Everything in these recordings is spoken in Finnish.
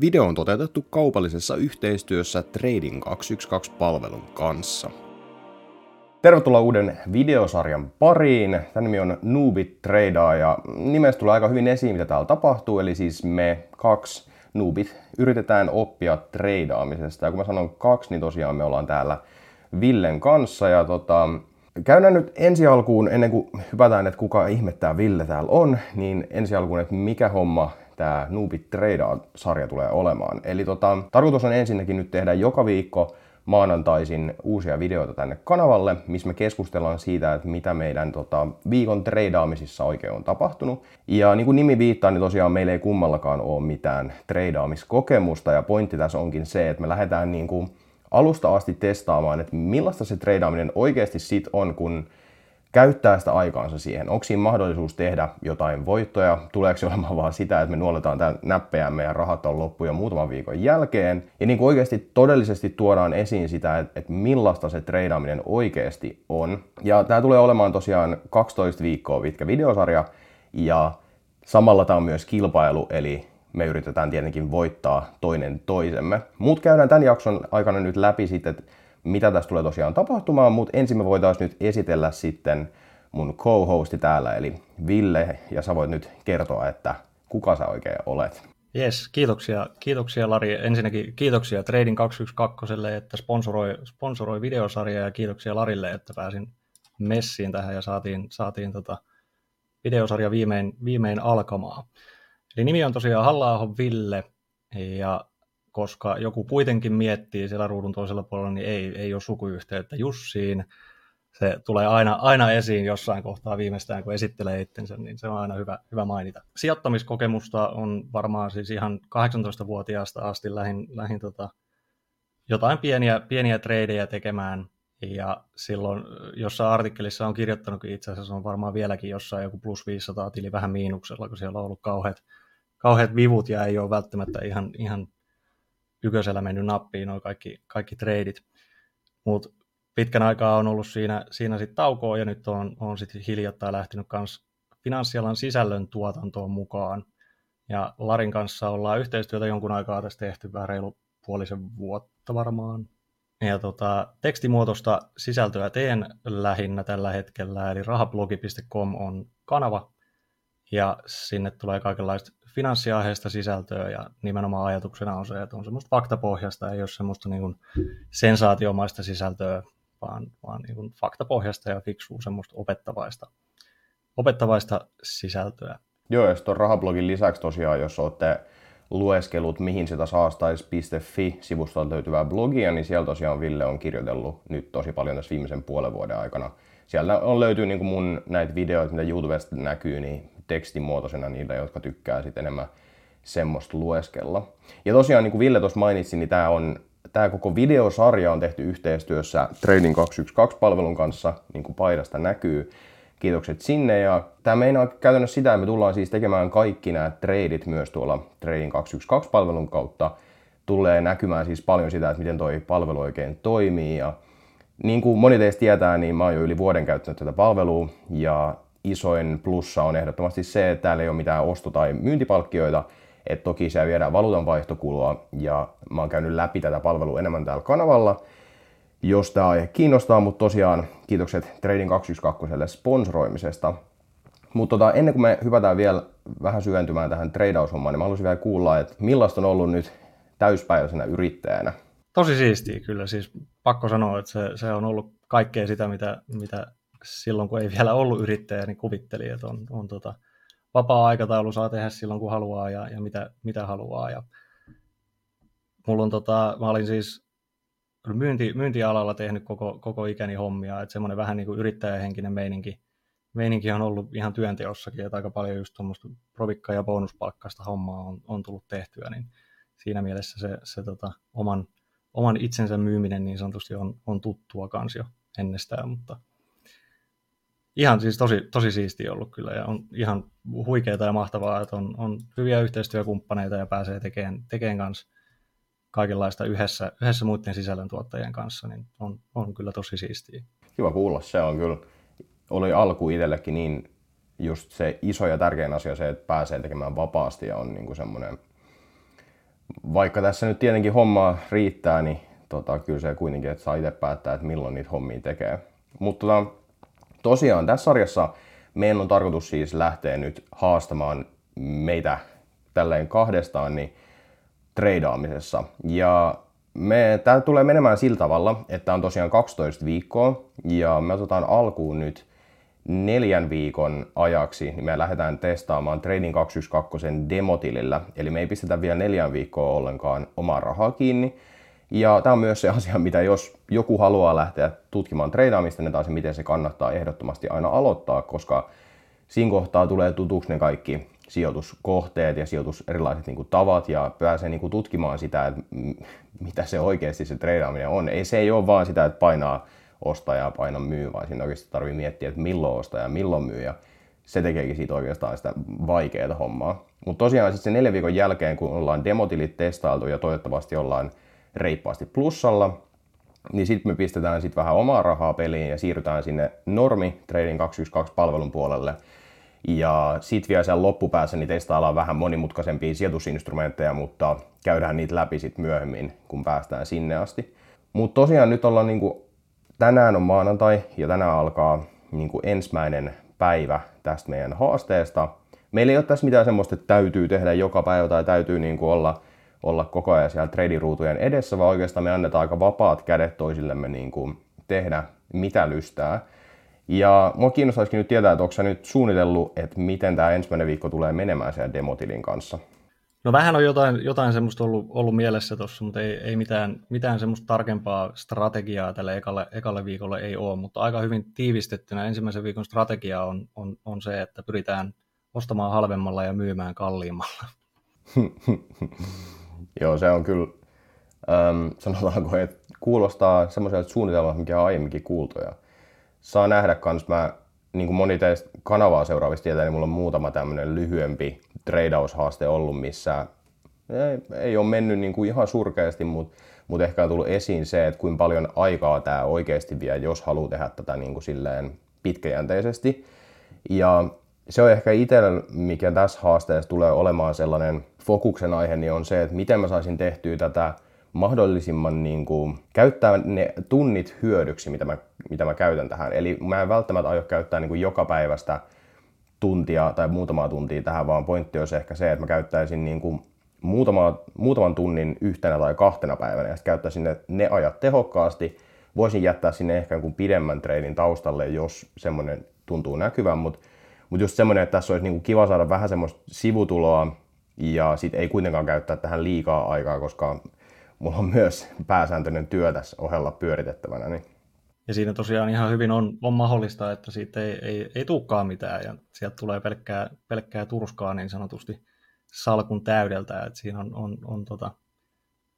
Video on toteutettu kaupallisessa yhteistyössä Trading 212-palvelun kanssa. Tervetuloa uuden videosarjan pariin. Tämä nimi on Noobit Tradea ja nimestä tulee aika hyvin esiin, mitä täällä tapahtuu. Eli siis me kaksi noobit yritetään oppia treidaamisesta. Ja kun mä sanon kaksi, niin tosiaan me ollaan täällä Villen kanssa. Ja tota, käydään nyt ensi alkuun, ennen kuin hypätään, että kuka ihmettää Ville täällä on, niin ensi alkuun, että mikä homma tämä Noobit Tradea-sarja tulee olemaan. Eli tota, tarkoitus on ensinnäkin nyt tehdä joka viikko maanantaisin uusia videoita tänne kanavalle, missä me keskustellaan siitä, että mitä meidän tota, viikon treidaamisissa oikein on tapahtunut. Ja niin kuin nimi viittaa, niin tosiaan meillä ei kummallakaan ole mitään treidaamiskokemusta, ja pointti tässä onkin se, että me lähdetään niin kuin alusta asti testaamaan, että millaista se treidaaminen oikeasti sit on, kun käyttää sitä aikaansa siihen. Onko siinä mahdollisuus tehdä jotain voittoja? Tuleeko se olemaan vaan sitä, että me nuoletaan tämän näppejämme ja rahat on loppu jo muutaman viikon jälkeen? Ja niin kuin oikeasti todellisesti tuodaan esiin sitä, että, että millaista se treidaaminen oikeasti on. Ja tämä tulee olemaan tosiaan 12 viikkoa pitkä videosarja ja samalla tämä on myös kilpailu, eli me yritetään tietenkin voittaa toinen toisemme. Muut käydään tämän jakson aikana nyt läpi sitten, että mitä tässä tulee tosiaan tapahtumaan, mutta ensin me voitaisiin nyt esitellä sitten mun co-hosti täällä, eli Ville, ja sä voit nyt kertoa, että kuka sä oikein olet. Yes, kiitoksia, kiitoksia Lari. Ensinnäkin kiitoksia Trading 212, että sponsoroi, sponsoroi videosarjaa ja kiitoksia Larille, että pääsin messiin tähän ja saatiin, saatiin tota videosarja viimein, viimein alkamaan. Eli nimi on tosiaan halla Ville ja koska joku kuitenkin miettii siellä ruudun toisella puolella, niin ei, ei ole sukuyhteyttä Jussiin. Se tulee aina, aina esiin jossain kohtaa viimeistään, kun esittelee itsensä, niin se on aina hyvä, hyvä mainita. Sijoittamiskokemusta on varmaan siis ihan 18-vuotiaasta asti lähin, lähin tota, jotain pieniä, pieniä treidejä tekemään, ja silloin jossain artikkelissa on kirjoittanut, itse asiassa on varmaan vieläkin jossain joku plus 500 tili vähän miinuksella, kun siellä on ollut kauheat, kauheat vivut ja ei ole välttämättä ihan, ihan yköisellä mennyt nappiin nuo kaikki, kaikki treidit. Mutta pitkän aikaa on ollut siinä, siinä sitten taukoa ja nyt on, on sitten hiljattain lähtenyt myös finanssialan sisällön tuotantoon mukaan. Ja Larin kanssa ollaan yhteistyötä jonkun aikaa tästä tehty vähän reilu puolisen vuotta varmaan. Ja tota, tekstimuotoista sisältöä teen lähinnä tällä hetkellä, eli rahablogi.com on kanava, ja sinne tulee kaikenlaista finanssiaiheista sisältöä ja nimenomaan ajatuksena on se, että on semmoista faktapohjasta, ei ole semmoista niin kuin sensaatiomaista sisältöä, vaan, vaan niin kuin faktapohjasta ja fiksua semmoista opettavaista, opettavaista sisältöä. Joo, ja tuon rahablogin lisäksi tosiaan, jos olette lueskelut mihin sitä saastais.fi sivustolta löytyvää blogia, niin siellä tosiaan Ville on kirjoitellut nyt tosi paljon tässä viimeisen puolen vuoden aikana. Siellä on löytyy niin kuin mun näitä videoita, mitä YouTubesta näkyy, niin tekstimuotoisena niille, jotka tykkää sitten enemmän semmoista lueskella. Ja tosiaan, niin kuin Ville tuossa mainitsi, niin tämä on tämä koko videosarja on tehty yhteistyössä Trading 212-palvelun kanssa, niin kuin paidasta näkyy. Kiitokset sinne. Ja tämä meinaa käytännössä sitä, että me tullaan siis tekemään kaikki nämä treidit myös tuolla Trading 212-palvelun kautta. Tulee näkymään siis paljon sitä, että miten toi palvelu oikein toimii. Ja niin kuin moni teistä tietää, niin mä oon jo yli vuoden käyttänyt tätä palvelua ja isoin plussa on ehdottomasti se, että täällä ei ole mitään osto- tai myyntipalkkioita, että toki siellä viedään valuutanvaihtokulua ja mä oon käynyt läpi tätä palvelua enemmän täällä kanavalla, jos tämä aihe kiinnostaa, mutta tosiaan kiitokset Trading 212 sponsoroimisesta. Mutta tota, ennen kuin me hypätään vielä vähän syventymään tähän treidaushommaan, niin mä haluaisin vielä kuulla, että millaista on ollut nyt täyspäiväisenä yrittäjänä? Tosi siistiä kyllä, siis pakko sanoa, että se, se on ollut kaikkea sitä, mitä, mitä silloin kun ei vielä ollut yrittäjä, niin kuvitteli, että on, on tota, vapaa-aikataulu saa tehdä silloin kun haluaa ja, ja mitä, mitä haluaa. Ja mulla on tota, mä olin siis myynti, myyntialalla tehnyt koko, koko ikäni hommia, että semmoinen vähän niin kuin yrittäjähenkinen meininki, meininki on ollut ihan työnteossakin, että aika paljon just tuommoista provikka- ja bonuspalkkaista hommaa on, on tullut tehtyä, niin siinä mielessä se, se tota, oman, oman itsensä myyminen niin sanotusti on, on tuttua kans jo ennestään, mutta ihan siis tosi, tosi siistiä ollut kyllä ja on ihan huikeaa ja mahtavaa, että on, on hyviä yhteistyökumppaneita ja pääsee tekemään, tekemään kanssa kaikenlaista yhdessä, yhdessä muiden sisällöntuottajien kanssa, niin on, on kyllä tosi siistiä. Kiva kuulla, se on kyllä, oli alku itsellekin niin just se iso ja tärkein asia se, että pääsee tekemään vapaasti ja on niin kuin semmoinen vaikka tässä nyt tietenkin hommaa riittää, niin tota, kyllä se kuitenkin, että saa itse päättää, että milloin niitä hommia tekee. Mutta tota, tosiaan tässä sarjassa meidän on tarkoitus siis lähteä nyt haastamaan meitä tälleen kahdestaan niin treidaamisessa. Ja me, tämä tulee menemään sillä tavalla, että on tosiaan 12 viikkoa ja me otetaan alkuun nyt neljän viikon ajaksi, niin me lähdetään testaamaan Trading 212 demotilillä. Eli me ei pistetä vielä neljän viikkoa ollenkaan omaa rahaa kiinni. Ja tämä on myös se asia, mitä jos joku haluaa lähteä tutkimaan treidaamista, niin taas se, miten se kannattaa ehdottomasti aina aloittaa, koska siinä kohtaa tulee tutuksi ne kaikki sijoituskohteet ja sijoitus erilaiset niin kuin, tavat ja pääsee niin kuin, tutkimaan sitä, että mitä se oikeasti se treidaaminen on. Ei, se ei ole vaan sitä, että painaa ostaa ja paina myy, vaan siinä oikeasti tarvii miettiä, että milloin ostaa ja milloin myy. Ja se tekeekin siitä oikeastaan sitä vaikeaa hommaa. Mutta tosiaan sitten se neljän viikon jälkeen, kun ollaan demotilit testailtu ja toivottavasti ollaan reippaasti plussalla, niin sitten me pistetään sitten vähän omaa rahaa peliin ja siirrytään sinne normi Trading 212 palvelun puolelle. Ja sitten vielä siellä loppupäässä niin testaillaan vähän monimutkaisempia sijoitusinstrumentteja, mutta käydään niitä läpi sitten myöhemmin, kun päästään sinne asti. Mutta tosiaan nyt ollaan niinku, tänään on maanantai ja tänään alkaa niinku ensimmäinen päivä tästä meidän haasteesta. Meillä ei ole tässä mitään semmoista, että täytyy tehdä joka päivä tai täytyy niinku olla olla koko ajan siellä tradiruutujen edessä, vaan oikeastaan me annetaan aika vapaat kädet toisillemme niin kuin tehdä mitä lystää. Ja mua kiinnostaisikin nyt tietää, että onko sä nyt suunnitellut, että miten tämä ensimmäinen viikko tulee menemään siellä demotilin kanssa? No vähän on jotain, jotain semmoista ollut, ollut mielessä tuossa, mutta ei, ei mitään, mitään semmoista tarkempaa strategiaa tälle ekalle, ekalle viikolle ei ole, mutta aika hyvin tiivistettynä ensimmäisen viikon strategia on, on, on se, että pyritään ostamaan halvemmalla ja myymään kalliimmalla. Joo, se on kyllä, ähm, sanotaanko, että kuulostaa semmoiselta suunnitelmalta, mikä on aiemminkin kuultu. Ja saa nähdä kans, mä, niin kuin moni teistä kanavaa seuraavista tietää, niin mulla on muutama tämmöinen lyhyempi treidaushaaste ollut, missä ei, ei ole mennyt niin kuin ihan surkeasti, mutta mut ehkä on tullut esiin se, että kuinka paljon aikaa tämä oikeasti vie, jos haluaa tehdä tätä niin kuin silleen pitkäjänteisesti. Ja se on ehkä itsellä, mikä tässä haasteessa tulee olemaan sellainen fokuksen aihe, niin on se, että miten mä saisin tehtyä tätä mahdollisimman niin kuin, käyttää ne tunnit hyödyksi, mitä mä, mitä mä käytän tähän. Eli mä en välttämättä aio käyttää niin kuin joka päivästä tuntia tai muutamaa tuntia tähän, vaan pointti olisi ehkä se, että mä käyttäisin niin kuin muutama, muutaman tunnin yhtenä tai kahtena päivänä ja sitten käyttäisin ne, ne ajat tehokkaasti. Voisin jättää sinne ehkä jonkun pidemmän treenin taustalle, jos semmoinen tuntuu näkyvän, mutta mutta just semmoinen, että tässä olisi niinku kiva saada vähän semmoista sivutuloa ja sitten ei kuitenkaan käyttää tähän liikaa aikaa, koska mulla on myös pääsääntöinen työ tässä ohella pyöritettävänä. Niin. Ja siinä tosiaan ihan hyvin on, on mahdollista, että siitä ei, ei, ei tulekaan mitään ja sieltä tulee pelkkää, pelkkää turskaa niin sanotusti salkun täydeltä. Että siinä on, on, on tota,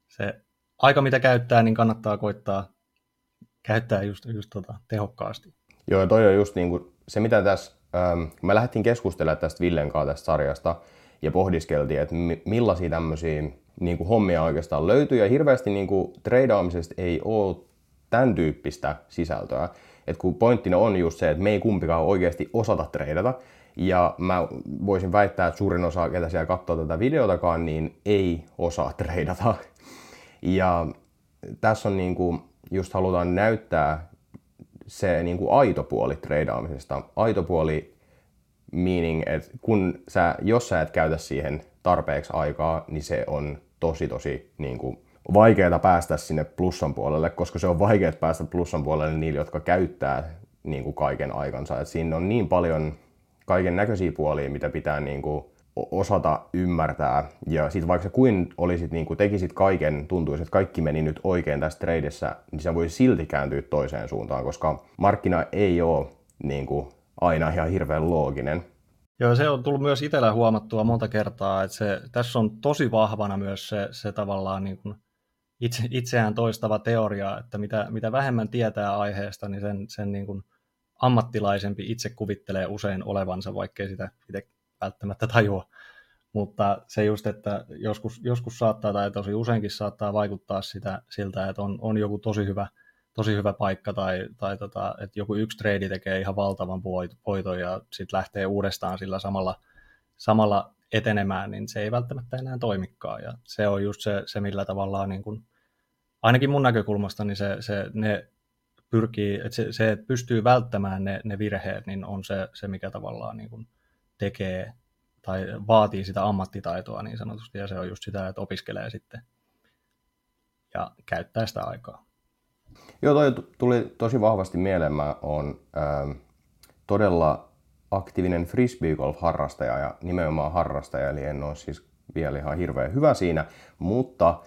se aika, mitä käyttää, niin kannattaa koittaa käyttää just, just tota, tehokkaasti. Joo, ja toi on just niin kuin se, mitä tässä ähm, me lähdettiin keskustelemaan tästä Villen kanssa tästä sarjasta ja pohdiskeltiin, että millaisia tämmöisiä niin kuin hommia oikeastaan löytyy ja hirveästi niin kuin, treidaamisesta ei ole tämän tyyppistä sisältöä. Et kun pointtina on just se, että me ei kumpikaan oikeasti osata treidata, ja mä voisin väittää, että suurin osa, ketä siellä katsoo tätä videotakaan, niin ei osaa treidata. Ja tässä on niin kuin, just halutaan näyttää se niin kuin aito puoli treidaamisesta. Aito puoli meaning, että kun sä, jos sä et käytä siihen tarpeeksi aikaa, niin se on tosi tosi niin kuin, vaikeaa päästä sinne plussan puolelle, koska se on vaikeaa päästä plussan puolelle niille, jotka käyttää niin kuin kaiken aikansa. Et siinä on niin paljon kaiken näköisiä puolia, mitä pitää niin kuin, osata ymmärtää. Ja sitten vaikka sä kuin olisit, niin kuin tekisit kaiken, tuntuisi, että kaikki meni nyt oikein tässä tradessa, niin se voi silti kääntyä toiseen suuntaan, koska markkina ei ole niin kuin, aina ihan hirveän looginen. Joo, se on tullut myös itsellä huomattua monta kertaa, että se, tässä on tosi vahvana myös se, se tavallaan niin kuin itse, itseään toistava teoria, että mitä, mitä vähemmän tietää aiheesta, niin sen, sen niin kuin ammattilaisempi itse kuvittelee usein olevansa, vaikkei sitä itse välttämättä tajua. Mutta se just, että joskus, joskus saattaa tai tosi useinkin saattaa vaikuttaa sitä, siltä, että on, on joku tosi hyvä, tosi hyvä paikka tai, tai tota, että joku yksi trade tekee ihan valtavan voiton ja sitten lähtee uudestaan sillä samalla, samalla etenemään, niin se ei välttämättä enää toimikaan. Ja se on just se, se millä tavallaan, niin kuin, ainakin mun näkökulmasta, niin se, se, ne pyrkii, että se, se että pystyy välttämään ne, ne virheet, niin on se, se mikä tavallaan niin kuin tekee tai vaatii sitä ammattitaitoa niin sanotusti, ja se on just sitä, että opiskelee sitten ja käyttää sitä aikaa. Joo, toi tuli tosi vahvasti mieleen. Mä oon ähm, todella aktiivinen frisbeegolf-harrastaja ja nimenomaan harrastaja, eli en ole siis vielä ihan hirveän hyvä siinä, mutta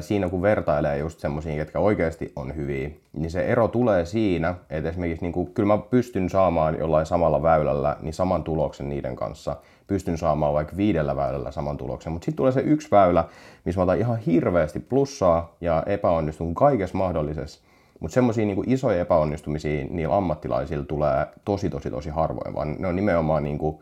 siinä kun vertailee just semmoisiin, ketkä oikeasti on hyviä, niin se ero tulee siinä, että esimerkiksi niin kuin, kyllä mä pystyn saamaan jollain samalla väylällä niin saman tuloksen niiden kanssa, pystyn saamaan vaikka viidellä väylällä saman tuloksen, mutta sitten tulee se yksi väylä, missä mä otan ihan hirveästi plussaa ja epäonnistun kaikessa mahdollisessa. Mutta semmoisia niin isoja epäonnistumisia niillä ammattilaisilla tulee tosi tosi tosi harvoin, vaan ne on nimenomaan niin kuin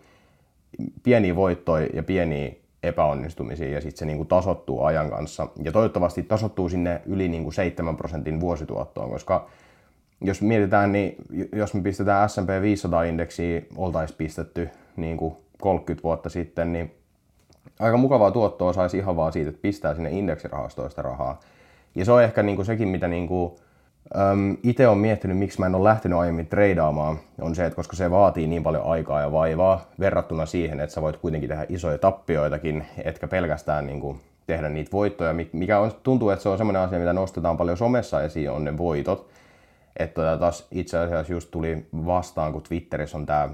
pieniä voittoja ja pieniä epäonnistumisia ja sitten se niin kuin tasottuu ajan kanssa. Ja toivottavasti tasottuu sinne yli niin kuin 7 prosentin vuosituottoon, koska jos mietitään, niin jos me pistetään S&P 500-indeksiä, oltaisiin pistetty niin 30 vuotta sitten, niin aika mukavaa tuottoa saisi ihan vaan siitä, että pistää sinne indeksirahastoista rahaa. Ja se on ehkä niin kuin sekin, mitä niin kuin Öm, itse on miettinyt, miksi mä en ole lähtenyt aiemmin treidaamaan, on se, että koska se vaatii niin paljon aikaa ja vaivaa verrattuna siihen, että sä voit kuitenkin tehdä isoja tappioitakin, etkä pelkästään kuin, tehdä niitä voittoja, mikä on, tuntuu, että se on semmoinen asia, mitä nostetaan paljon somessa esiin, on ne voitot. Että taas itse asiassa just tuli vastaan, kun Twitterissä on tämä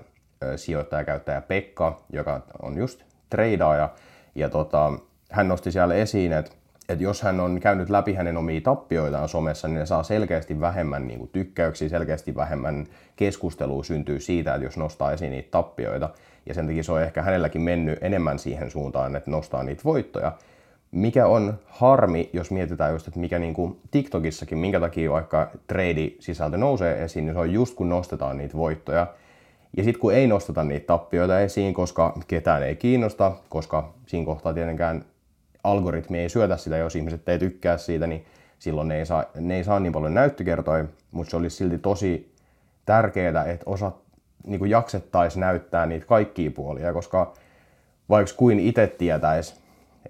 sijoittajakäyttäjä Pekka, joka on just treidaaja, ja tota, hän nosti siellä esiin, että että jos hän on käynyt läpi hänen omia tappioitaan somessa, niin ne saa selkeästi vähemmän niin kuin tykkäyksiä, selkeästi vähemmän keskustelua syntyy siitä, että jos nostaa esiin niitä tappioita. Ja sen takia se on ehkä hänelläkin mennyt enemmän siihen suuntaan, että nostaa niitä voittoja. Mikä on harmi, jos mietitään just, että mikä niin kuin TikTokissakin, minkä takia vaikka trade-sisältö nousee esiin, niin se on just kun nostetaan niitä voittoja. Ja sitten kun ei nosteta niitä tappioita esiin, koska ketään ei kiinnosta, koska siinä kohtaa tietenkään algoritmi ei syötä sitä, jos ihmiset ei tykkää siitä, niin silloin ne ei saa, ne ei saa niin paljon näyttökertoja, mutta se olisi silti tosi tärkeää, että osa niin kuin jaksettaisiin näyttää niitä kaikkia puolia, koska vaikka kuin itse tietäisi,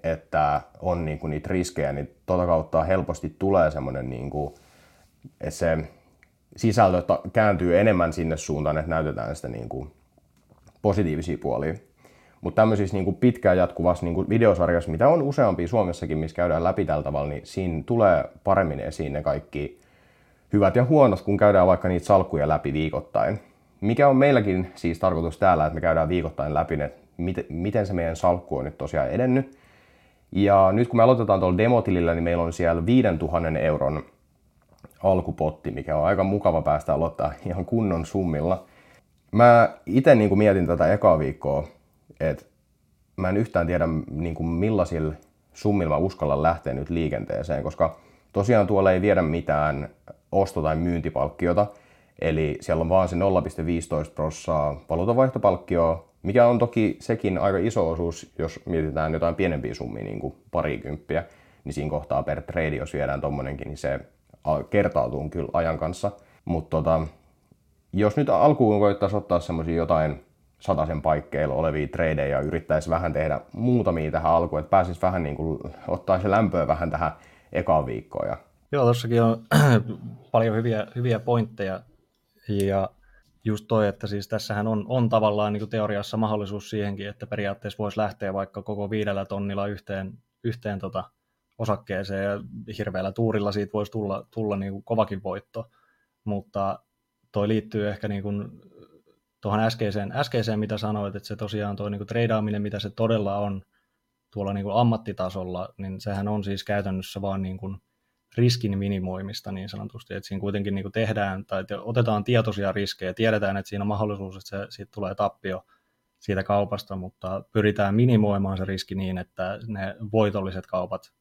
että on niin kuin niitä riskejä, niin tota kautta helposti tulee semmoinen, niin kuin, että se sisältö kääntyy enemmän sinne suuntaan, että näytetään sitä niin kuin positiivisia puolia. Mutta tämmöisissä niin kuin pitkään jatkuvassa niin kuin videosarjassa, mitä on useampi Suomessakin, missä käydään läpi tällä tavalla, niin siinä tulee paremmin esiin ne kaikki hyvät ja huonot, kun käydään vaikka niitä salkkuja läpi viikoittain. Mikä on meilläkin siis tarkoitus täällä, että me käydään viikoittain läpi, että miten, miten se meidän salkku on nyt tosiaan edennyt. Ja nyt kun me aloitetaan tuolla demotilillä, niin meillä on siellä 5000 euron alkupotti, mikä on aika mukava päästä aloittaa ihan kunnon summilla. Mä itse niin mietin tätä ekaa viikkoa että mä en yhtään tiedä niin kuin millaisilla summilla mä uskallan lähteä nyt liikenteeseen, koska tosiaan tuolla ei viedä mitään osto- tai myyntipalkkiota, eli siellä on vaan se 0,15 prossaa valuutavaihtopalkkio, mikä on toki sekin aika iso osuus, jos mietitään jotain pienempiä summia, niin kuin parikymppiä, niin siinä kohtaa per trade, jos viedään tommonenkin, niin se kertautuu kyllä ajan kanssa. Mutta tota, jos nyt alkuun koittaisi ottaa semmoisia jotain sataisen paikkeilla olevia tradeja ja yrittäisi vähän tehdä muutamia tähän alkuun, että pääsisi vähän niin kuin, ottaa se lämpöä vähän tähän ekaan viikkoon. Ja... Joo, tossakin on paljon hyviä, hyviä pointteja ja just toi, että siis tässähän on, on tavallaan niin kuin teoriassa mahdollisuus siihenkin, että periaatteessa voisi lähteä vaikka koko viidellä tonnilla yhteen, yhteen tota osakkeeseen ja hirveällä tuurilla siitä voisi tulla, tulla niin kuin kovakin voitto, mutta toi liittyy ehkä niin kuin tuohon äskeiseen, äskeiseen, mitä sanoit, että se tosiaan tuo niin treidaaminen, mitä se todella on tuolla niin kuin ammattitasolla, niin sehän on siis käytännössä vaan niin kuin riskin minimoimista niin sanotusti, että siinä kuitenkin niin kuin tehdään tai otetaan tietoisia riskejä, tiedetään, että siinä on mahdollisuus, että se, siitä tulee tappio siitä kaupasta, mutta pyritään minimoimaan se riski niin, että ne voitolliset kaupat,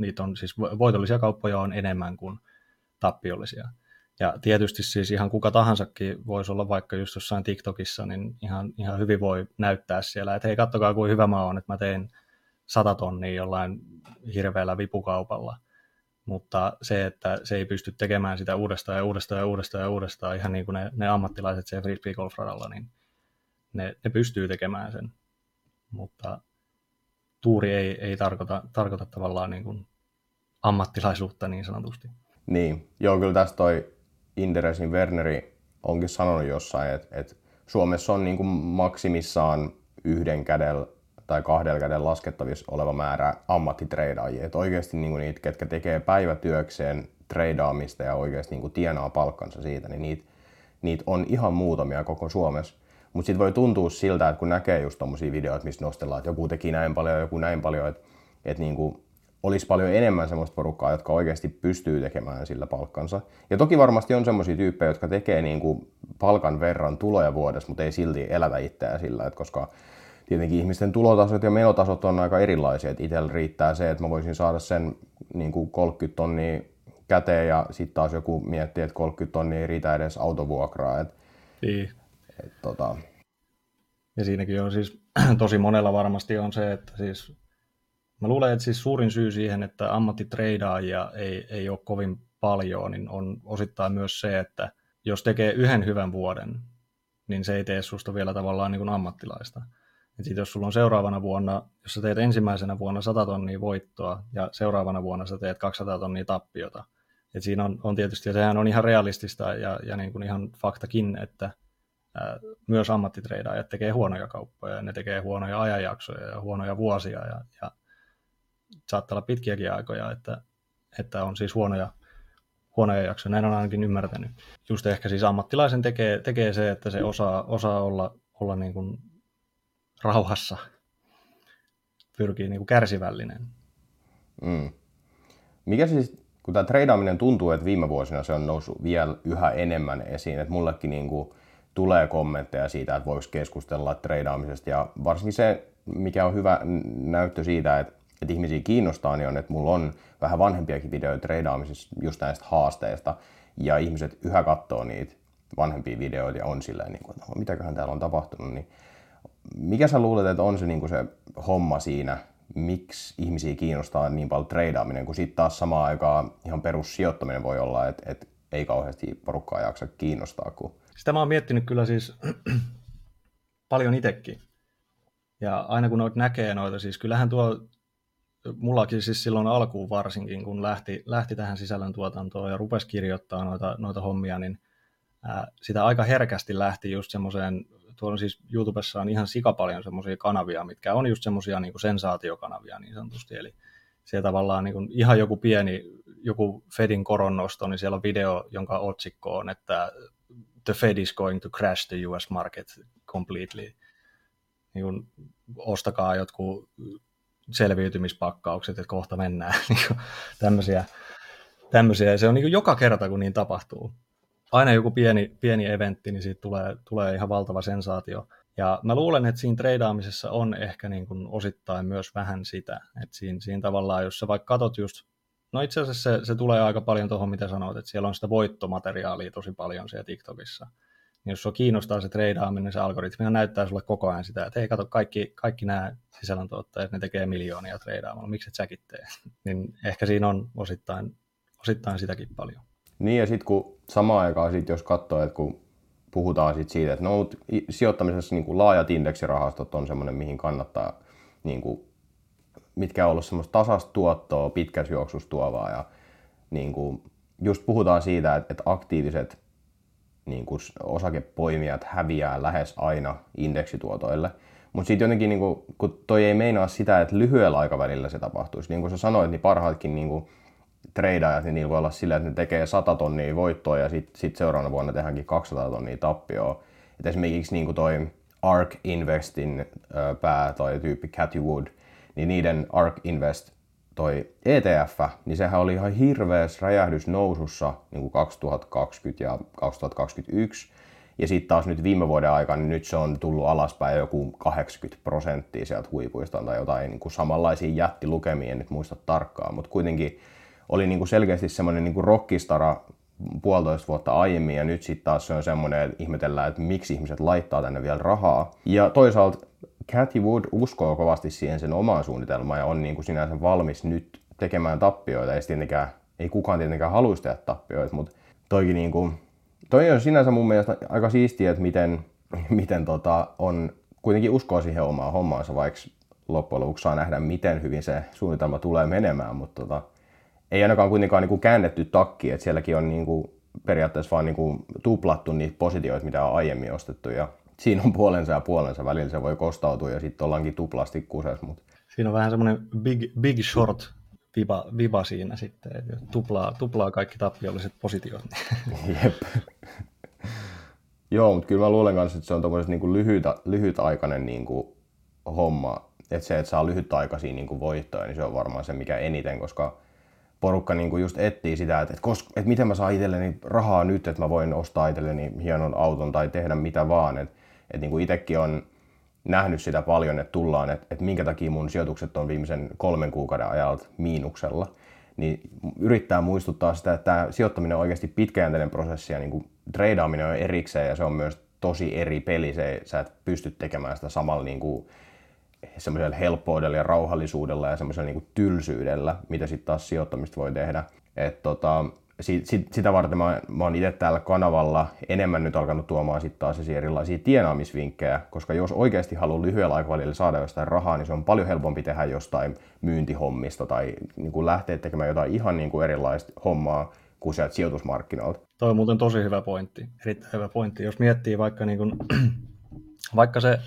niitä on siis voitollisia kauppoja on enemmän kuin tappiollisia. Ja tietysti siis ihan kuka tahansakin voisi olla vaikka just jossain TikTokissa, niin ihan, ihan hyvin voi näyttää siellä, että hei kattokaa kuin hyvä mä oon, että mä tein sata tonnia jollain hirveällä vipukaupalla. Mutta se, että se ei pysty tekemään sitä uudestaan ja uudestaan ja uudestaan ja uudestaan, ihan niin kuin ne, ne ammattilaiset se frisbee golf radalla, niin ne, ne pystyy tekemään sen. Mutta tuuri ei, ei tarkoita, tarkoita tavallaan niin kuin ammattilaisuutta niin sanotusti. Niin, joo, kyllä tästä toi Inderesin Werneri onkin sanonut jossain, että, että Suomessa on niin kuin maksimissaan yhden kädellä tai kahdella kädellä laskettavissa oleva määrä ammattitreidaajia. Että oikeasti niin kuin niitä, ketkä tekee päivätyökseen treidaamista ja oikeasti niin kuin tienaa palkkansa siitä, niin niitä, niitä on ihan muutamia koko Suomessa. Mutta sitten voi tuntua siltä, että kun näkee just tommosia videoita, missä nostellaan, että joku teki näin paljon, joku näin paljon, että, että niin kuin olisi paljon enemmän semmoista porukkaa, jotka oikeasti pystyy tekemään sillä palkkansa. Ja toki varmasti on semmoisia tyyppejä, jotka tekee niin kuin palkan verran tuloja vuodessa, mutta ei silti elätä itseään sillä, että koska tietenkin ihmisten tulotasot ja menotasot on aika erilaisia. Että itsellä riittää se, että mä voisin saada sen niin kuin 30 tonnia käteen ja sitten taas joku miettii, että 30 tonnia ei riitä edes autovuokraa. Et, niin. et, tota... Ja siinäkin on siis tosi monella varmasti on se, että siis Mä luulen, että siis suurin syy siihen, että ammattitreidaajia ei, ei ole kovin paljon, niin on osittain myös se, että jos tekee yhden hyvän vuoden, niin se ei tee susta vielä tavallaan niin kuin ammattilaista. Et sit jos sulla on seuraavana vuonna, jos sä teet ensimmäisenä vuonna 100 tonnia voittoa ja seuraavana vuonna sä teet 200 tonnia tappiota, et siinä on, on tietysti, ja sehän on ihan realistista ja, ja niin kuin ihan faktakin, että ää, myös ammattitreidaajat tekee huonoja kauppoja ja ne tekee huonoja ajanjaksoja ja huonoja vuosia ja, ja saattaa olla pitkiäkin aikoja, että, että on siis huonoja, huonoja jaksoja. Näin on ainakin ymmärtänyt. Just ehkä siis ammattilaisen tekee, tekee se, että se osaa, osaa olla, olla niin kuin rauhassa, pyrkii niin kuin kärsivällinen. Mm. Mikä siis, kun tämä treidaaminen tuntuu, että viime vuosina se on noussut vielä yhä enemmän esiin, että mullekin niin kuin tulee kommentteja siitä, että voisi keskustella treidaamisesta ja varsinkin se, mikä on hyvä näyttö siitä, että että ihmisiä kiinnostaa, niin on, että mulla on vähän vanhempiakin videoita treidaamisessa just näistä haasteista, ja ihmiset yhä katsoo niitä vanhempia videoita ja on silleen, niin kuin, että no, mitäköhän täällä on tapahtunut, niin mikä sä luulet, että on se, niin kuin se homma siinä, miksi ihmisiä kiinnostaa niin paljon treidaaminen, kun sitten taas samaan aikaan ihan perussijoittaminen voi olla, että, että ei kauheasti porukkaa jaksa kiinnostaa. Kun... Sitä mä oon miettinyt kyllä siis paljon itsekin. Ja aina kun noit näkee noita, siis kyllähän tuo mullakin siis silloin alkuun varsinkin, kun lähti, lähti tähän sisällöntuotantoon ja rupesi kirjoittaa noita, noita hommia, niin ää, sitä aika herkästi lähti just semmoiseen, tuolla siis YouTubessa on ihan sikapaljon semmoisia kanavia, mitkä on just semmoisia niin sensaatiokanavia niin sanotusti, eli siellä tavallaan niin kuin ihan joku pieni, joku Fedin koronnosto, niin siellä on video, jonka otsikko on, että the Fed is going to crash the US market completely. Niin kuin, ostakaa jotkut selviytymispakkaukset, että kohta mennään. Niin tämmöisiä, tämmöisiä. Ja se on niin joka kerta, kun niin tapahtuu. Aina joku pieni, pieni eventti, niin siitä tulee, tulee ihan valtava sensaatio. Ja mä luulen, että siinä treidaamisessa on ehkä niin kuin osittain myös vähän sitä, että siinä, siinä tavallaan, jos sä vaikka katot just, no itse asiassa se, se tulee aika paljon tuohon, mitä sanoit, että siellä on sitä voittomateriaalia tosi paljon siellä TikTokissa jos sua kiinnostaa se treidaaminen, niin se algoritmi näyttää sulle koko ajan sitä, että hei kato, kaikki, kaikki nämä sisällöntuottajat, ne tekee miljoonia treidaamalla, miksi et säkin tee? niin ehkä siinä on osittain, osittain sitäkin paljon. Niin ja sitten kun samaan aikaan, sit jos katsoo, että kun puhutaan sit siitä, että no, sijoittamisessa niin kuin laajat indeksirahastot on semmoinen, mihin kannattaa, niin kuin, mitkä on ollut semmoista tasasta tuottoa, pitkässä tuovaa ja niin kuin, just puhutaan siitä, että, että aktiiviset niin kuin osakepoimijat häviää lähes aina indeksituotoille. Mutta sitten jotenkin, niin kuin, kun toi ei meinaa sitä, että lyhyellä aikavälillä se tapahtuisi. Niin kuin sä sanoit, niin parhaatkin niin kuin, treidaajat, niin niillä voi olla sillä, että ne tekee 100 tonnia voittoa ja sitten sit seuraavana vuonna tehdäänkin 200 tonnia tappioa. Et esimerkiksi niin kuin toi ARK Investin pää tai tyyppi Cathy Wood, niin niiden ARK Invest toi ETF, niin sehän oli ihan hirveässä räjähdys nousussa niin kuin 2020 ja 2021. Ja sitten taas nyt viime vuoden aikana, niin nyt se on tullut alaspäin joku 80 prosenttia sieltä huipuista tai jotain niin kuin samanlaisia jättilukemia, en nyt muista tarkkaan, mutta kuitenkin oli niin kuin selkeästi semmoinen niin rockistara puolitoista vuotta aiemmin ja nyt sitten taas se on semmoinen, että ihmetellään, että miksi ihmiset laittaa tänne vielä rahaa. Ja toisaalta Cathy Wood uskoo kovasti siihen sen omaan suunnitelmaan ja on niin kuin sinänsä valmis nyt tekemään tappioita. Ei, tietenkään, ei kukaan tietenkään haluaisi tehdä tappioita, mutta toikin niin kuin, toi on sinänsä mun mielestä aika siistiä, että miten, miten tota, on kuitenkin uskoa siihen omaan hommaansa, vaikka loppujen lopuksi saa nähdä, miten hyvin se suunnitelma tulee menemään, mutta tota, ei ainakaan kuitenkaan niin kuin käännetty takki, että sielläkin on niin kuin periaatteessa vaan niin kuin tuplattu niitä positioita, mitä on aiemmin ostettu ja siinä on puolensa ja puolensa, välillä se voi kostautua ja sitten ollaankin tuplasti kuses. Mutta... Siinä on vähän semmoinen big, big short viba, viba siinä sitten, että tuplaa, tuplaa kaikki tappiolliset positiot. Jep. Joo, mutta kyllä mä luulen kanssa, että se on tommoinen niin lyhyt, lyhytaikainen niin kuin homma. Että se, että saa lyhytaikaisia niin kuin voittoja, niin se on varmaan se, mikä eniten, koska porukka niin kuin just etsii sitä, että, että, koska, että miten mä saan itselleni rahaa nyt, että mä voin ostaa itselleni hienon auton tai tehdä mitä vaan. Että, että niin kuin itsekin on nähnyt sitä paljon, että tullaan, että, että minkä takia mun sijoitukset on viimeisen kolmen kuukauden ajalta miinuksella. Niin yrittää muistuttaa sitä, että tämä sijoittaminen on oikeasti pitkäjänteinen prosessi ja niin kuin treidaaminen on erikseen ja se on myös tosi eri peli. Se, sä et pysty tekemään sitä samalla niin kuin semmoisella helppoudella ja rauhallisuudella ja semmoisella niin tylsyydellä, mitä sitten taas sijoittamista voi tehdä. Et tota, sit, sit, sitä varten mä, mä oon itse täällä kanavalla enemmän nyt alkanut tuomaan sitten taas erilaisia tienaamisvinkkejä, koska jos oikeasti haluaa lyhyellä aikavälillä saada jostain rahaa, niin se on paljon helpompi tehdä jostain myyntihommista tai niin kuin lähteä tekemään jotain ihan niin kuin erilaista hommaa kuin sieltä sijoitusmarkkinoilta. Toi on muuten tosi hyvä pointti, erittäin hyvä pointti. Jos miettii vaikka, niin kuin, vaikka se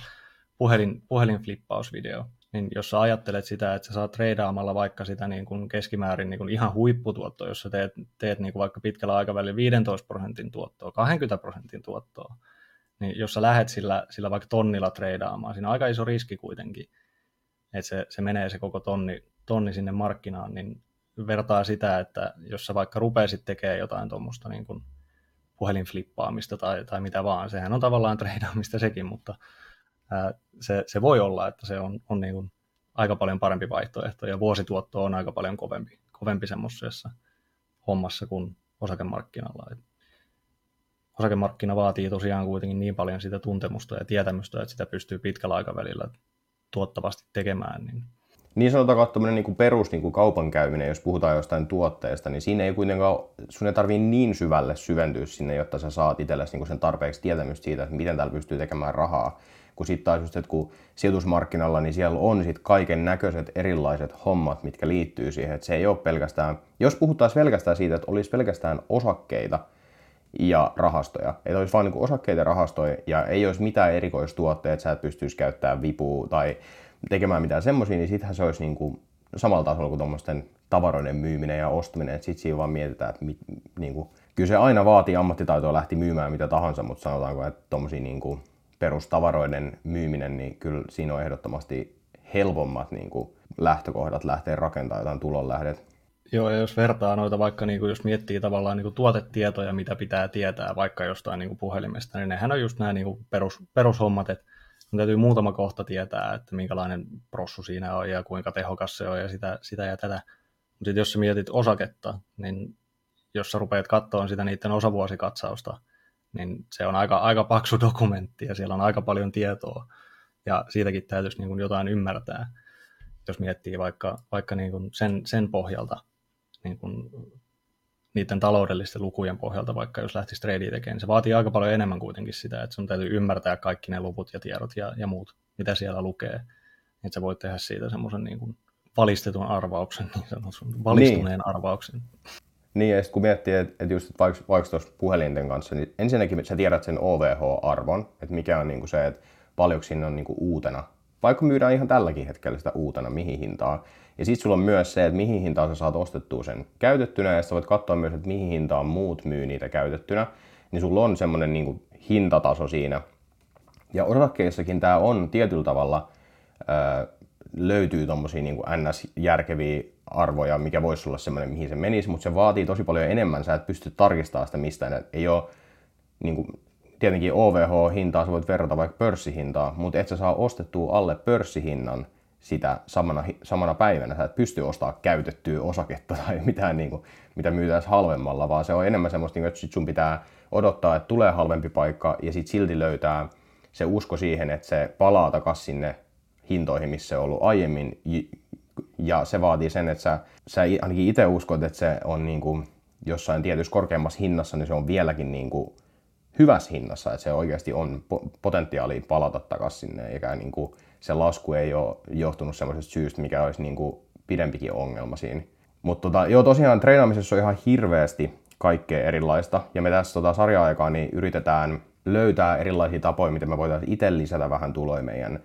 puhelin, puhelinflippausvideo, niin jos sä ajattelet sitä, että sä saat treidaamalla vaikka sitä niin kuin keskimäärin niin kuin ihan huipputuottoa, jos sä teet, teet niin kuin vaikka pitkällä aikavälillä 15 prosentin tuottoa, 20 prosentin tuottoa, niin jos sä lähet sillä, sillä vaikka tonnilla treidaamaan, siinä on aika iso riski kuitenkin, että se, se menee se koko tonni, tonni sinne markkinaan, niin vertaa sitä, että jos sä vaikka rupeaisit tekemään jotain tuommoista niin puhelinflippaamista tai, tai mitä vaan, sehän on tavallaan treidaamista sekin, mutta se, se voi olla, että se on, on niin kuin aika paljon parempi vaihtoehto ja vuosituotto on aika paljon kovempi, kovempi semmoisessa hommassa kuin osakemarkkinalla. Et osakemarkkina vaatii tosiaan kuitenkin niin paljon sitä tuntemusta ja tietämystä, että sitä pystyy pitkällä aikavälillä tuottavasti tekemään. Niin, niin sanotaan tämmöinen niin perus niin kuin kaupankäyminen, jos puhutaan jostain tuotteesta, niin siinä ei kuitenkaan, sun ei tarvii niin syvälle syventyä sinne, jotta sä saat itsellesi niin sen tarpeeksi tietämystä siitä, että miten täällä pystyy tekemään rahaa kun sitten taas just, että kun sijoitusmarkkinalla, niin siellä on sitten kaiken näköiset erilaiset hommat, mitkä liittyy siihen, että se ei ole pelkästään, jos puhutaan pelkästään siitä, että olisi pelkästään osakkeita ja rahastoja, että olisi vain niin osakkeita ja rahastoja ja ei olisi mitään erikoistuotteita, että sä et pystyisi käyttämään vipua tai tekemään mitään semmoisia, niin sittenhän se olisi niin kuin samalla tasolla kuin tuommoisten tavaroiden myyminen ja ostaminen, että sitten siinä vaan mietitään, että mit, niin kuin, kyllä se aina vaatii ammattitaitoa lähti myymään mitä tahansa, mutta sanotaanko, että tuommoisia niin kuin perustavaroiden myyminen, niin kyllä siinä on ehdottomasti helpommat niin kuin lähtökohdat lähteä rakentamaan jotain tulonlähdet. Joo, ja jos vertaa noita vaikka, niin kuin, jos miettii tavallaan niin kuin tuotetietoja, mitä pitää tietää vaikka jostain niin kuin puhelimesta, niin nehän on just nämä niin kuin perus, perushommat, että on täytyy muutama kohta tietää, että minkälainen prossu siinä on ja kuinka tehokas se on ja sitä, sitä ja tätä. Mutta jos sä mietit osaketta, niin jos sä rupeat katsoa sitä niiden osavuosikatsausta, niin se on aika, aika paksu dokumentti ja siellä on aika paljon tietoa ja siitäkin täytyisi niin kuin jotain ymmärtää, jos miettii vaikka, vaikka niin kuin sen, sen pohjalta, niin kuin niiden taloudellisten lukujen pohjalta, vaikka jos lähtisi tradia tekemään, niin se vaatii aika paljon enemmän kuitenkin sitä, että sun täytyy ymmärtää kaikki ne luvut ja tiedot ja, ja muut, mitä siellä lukee, että sä voit tehdä siitä semmoisen niin kuin valistetun arvauksen, niin sanotun, valistuneen niin. arvauksen. Niin, ja sitten kun miettii, että, että just että vaikka, vaikka tuossa puhelinten kanssa, niin ensinnäkin sä tiedät sen OVH-arvon, että mikä on niinku se, että paljonko sinne on niinku uutena. Vaikka myydään ihan tälläkin hetkellä sitä uutena, mihin hintaan. Ja sitten sulla on myös se, että mihin hintaan sä saat ostettua sen käytettynä, ja sä voit katsoa myös, että mihin hintaan muut myy niitä käytettynä. Niin sulla on semmoinen niinku hintataso siinä. Ja osakkeissakin tämä on tietyllä tavalla, ää, löytyy tommosia niinku ns-järkeviä arvoja, mikä voisi olla semmoinen, mihin se menisi, mutta se vaatii tosi paljon enemmän. Sä et pysty tarkistamaan sitä mistään. Ei ole, niin kuin, tietenkin OVH-hintaa sä voit verrata vaikka pörssihintaa, mutta et sä saa ostettua alle pörssihinnan sitä samana, samana päivänä. Sä et pysty ostamaan käytettyä osaketta tai mitään, niin kuin, mitä myytäisiin halvemmalla, vaan se on enemmän semmoista, niin että sit sun pitää odottaa, että tulee halvempi paikka ja sitten silti löytää se usko siihen, että se palaa takaisin sinne hintoihin, missä se on ollut aiemmin, ja se vaatii sen, että sä, sä ainakin itse uskot, että se on niin kuin jossain tietyssä korkeammassa hinnassa, niin se on vieläkin niin kuin hyvässä hinnassa, että se oikeasti on potentiaalia palata takaisin sinne, eikä niin kuin, se lasku ei ole johtunut semmoisesta syystä, mikä olisi niin kuin, pidempikin ongelma siinä. Mutta tota, joo, tosiaan treenaamisessa on ihan hirveästi kaikkea erilaista, ja me tässä tota, sarja-aikaa niin yritetään löytää erilaisia tapoja, miten me voitaisiin itse lisätä vähän tuloja meidän,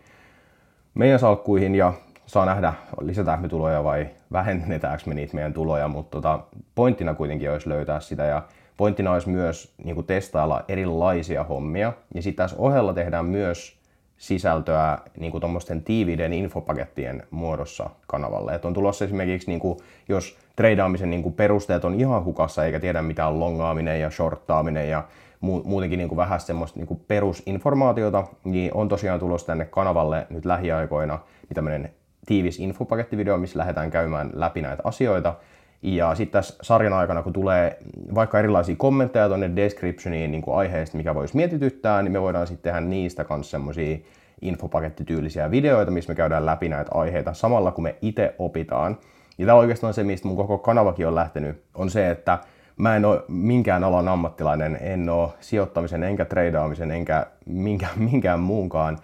meidän salkkuihin, ja saa nähdä, lisätäänkö me tuloja vai vähennetäänkö me niitä meidän tuloja, mutta tota, pointtina kuitenkin olisi löytää sitä, ja pointtina olisi myös niin kuin testailla erilaisia hommia, ja sitten tässä ohella tehdään myös sisältöä niin tuommoisten tiiviiden infopakettien muodossa kanavalle. Et on tulossa esimerkiksi, niin kuin, jos treidaamisen niin kuin perusteet on ihan hukassa eikä tiedä mitä on longaaminen ja shorttaaminen ja muutenkin niin kuin vähän semmoista niin kuin perusinformaatiota, niin on tosiaan tulossa tänne kanavalle nyt lähiaikoina niin tämmöinen tiivis infopakettivideo, missä lähdetään käymään läpi näitä asioita. Ja sitten tässä sarjan aikana, kun tulee vaikka erilaisia kommentteja tuonne descriptioniin niin kuin aiheesta, mikä voisi mietityttää, niin me voidaan sitten tehdä niistä kanssa semmoisia infopakettityylisiä videoita, missä me käydään läpi näitä aiheita samalla, kun me itse opitaan. Ja tämä oikeastaan se, mistä mun koko kanavakin on lähtenyt, on se, että mä en ole minkään alan ammattilainen, en ole sijoittamisen enkä treidaamisen enkä minkään, minkään muunkaan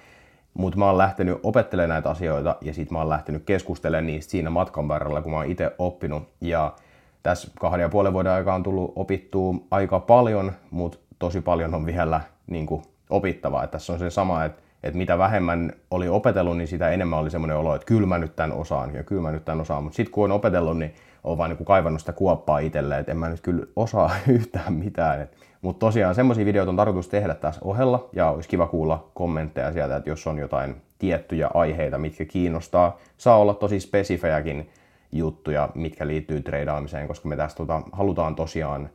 mutta mä oon lähtenyt opettelemaan näitä asioita ja sitten mä oon lähtenyt keskustelemaan niistä siinä matkan varrella, kun mä oon itse oppinut. Ja tässä kahden ja puolen vuoden aikaa on tullut opittua aika paljon, mutta tosi paljon on vielä niin kuin, opittavaa. Et tässä on se sama, että että mitä vähemmän oli opetellut, niin sitä enemmän oli semmoinen olo, että kyllä mä nyt tämän osaan ja kyllä mä nyt tämän osaan. Mutta sitten kun on opetellut, niin on vaan niin kaivannut sitä kuoppaa itselleen, että en mä nyt kyllä osaa yhtään mitään. Mutta tosiaan semmoisia videoita on tarkoitus tehdä tässä ohella ja olisi kiva kuulla kommentteja sieltä, että jos on jotain tiettyjä aiheita, mitkä kiinnostaa. Saa olla tosi spesifejäkin juttuja, mitkä liittyy treidaamiseen, koska me tästä tota, halutaan tosiaan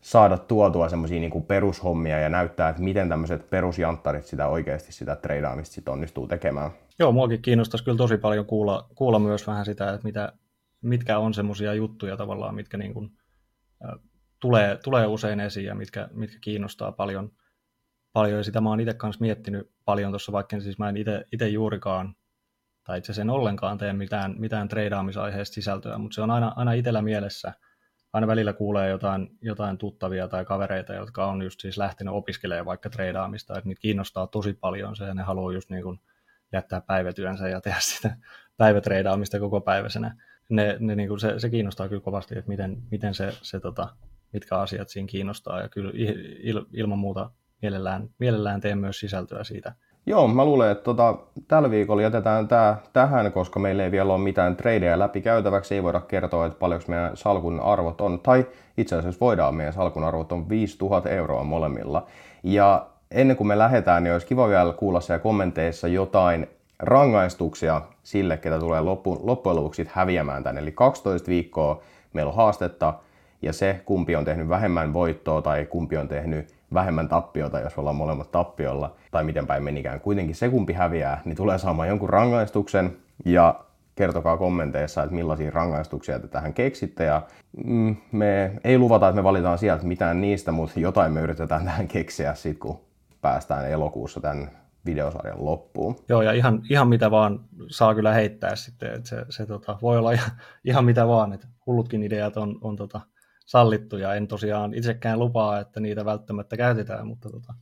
saada tuotua semmoisia niin perushommia ja näyttää, että miten tämmöiset perusjanttarit sitä oikeasti sitä treidaamista sit onnistuu tekemään. Joo, muakin kiinnostaisi kyllä tosi paljon kuulla, kuulla myös vähän sitä, että mitä, mitkä on semmoisia juttuja tavallaan, mitkä niin kuin, äh, tulee, tulee usein esiin ja mitkä, mitkä kiinnostaa paljon. paljon. Ja sitä mä oon itse kanssa miettinyt paljon tuossa, vaikka siis mä en itse juurikaan tai itse sen ollenkaan tee mitään, mitään treidaamisaiheesta sisältöä, mutta se on aina, aina itsellä mielessä – aina välillä kuulee jotain, jotain tuttavia tai kavereita, jotka on just siis lähtenyt opiskelemaan vaikka treidaamista, että niitä kiinnostaa tosi paljon se, ja ne haluaa just niin kuin jättää päivätyönsä ja tehdä sitä päivätreidaamista koko päiväisenä. Ne, ne niin kuin se, se, kiinnostaa kyllä kovasti, että miten, miten se, se tota, mitkä asiat siinä kiinnostaa, ja kyllä il, ilman muuta mielellään, mielellään teen myös sisältöä siitä, Joo, mä luulen, että tota, tällä viikolla jätetään tää tähän, koska meillä ei vielä ole mitään tradeja läpi käytäväksi. Ei voida kertoa, että paljonko meidän salkun arvot on. Tai itse asiassa voidaan, meidän salkun arvot on 5000 euroa molemmilla. Ja ennen kuin me lähdetään, niin olisi kiva vielä kuulla siellä kommenteissa jotain rangaistuksia sille, ketä tulee loppu, loppujen lopuksi häviämään tänne. Eli 12 viikkoa meillä on haastetta, ja se, kumpi on tehnyt vähemmän voittoa tai kumpi on tehnyt vähemmän tappiota, jos ollaan molemmat tappiolla, tai miten päin menikään. Kuitenkin se, kumpi häviää, niin tulee saamaan jonkun rangaistuksen, ja kertokaa kommenteissa, että millaisia rangaistuksia te tähän keksitte, ja mm, me ei luvata, että me valitaan sieltä mitään niistä, mutta jotain me yritetään tähän keksiä sitten, kun päästään elokuussa tämän videosarjan loppuun. Joo, ja ihan, ihan mitä vaan saa kyllä heittää sitten, että se, se tota, voi olla ihan, ihan mitä vaan, että hullutkin ideat on, on tota, sallittuja. En tosiaan itsekään lupaa, että niitä välttämättä käytetään, mutta tota,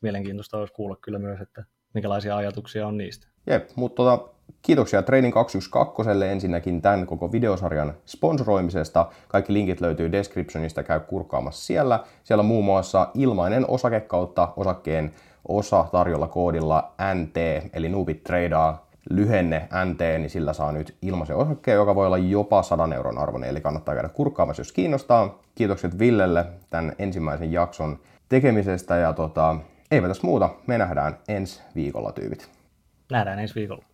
mielenkiintoista olisi kuulla kyllä myös, että minkälaisia ajatuksia on niistä. Jep, mutta tota, kiitoksia Training 212 ensinnäkin tämän koko videosarjan sponsoroimisesta. Kaikki linkit löytyy descriptionista, käy kurkkaamassa siellä. Siellä on muun muassa ilmainen osake kautta osakkeen osa tarjolla koodilla NT, eli Noobit Tradaa lyhenne NT, niin sillä saa nyt ilmaisen osakkeen, joka voi olla jopa 100 euron arvoinen, eli kannattaa käydä kurkkaamassa, jos kiinnostaa. Kiitokset Villelle tämän ensimmäisen jakson tekemisestä, ja tota, eipä tässä muuta, me nähdään ensi viikolla tyypit. Nähdään ensi viikolla.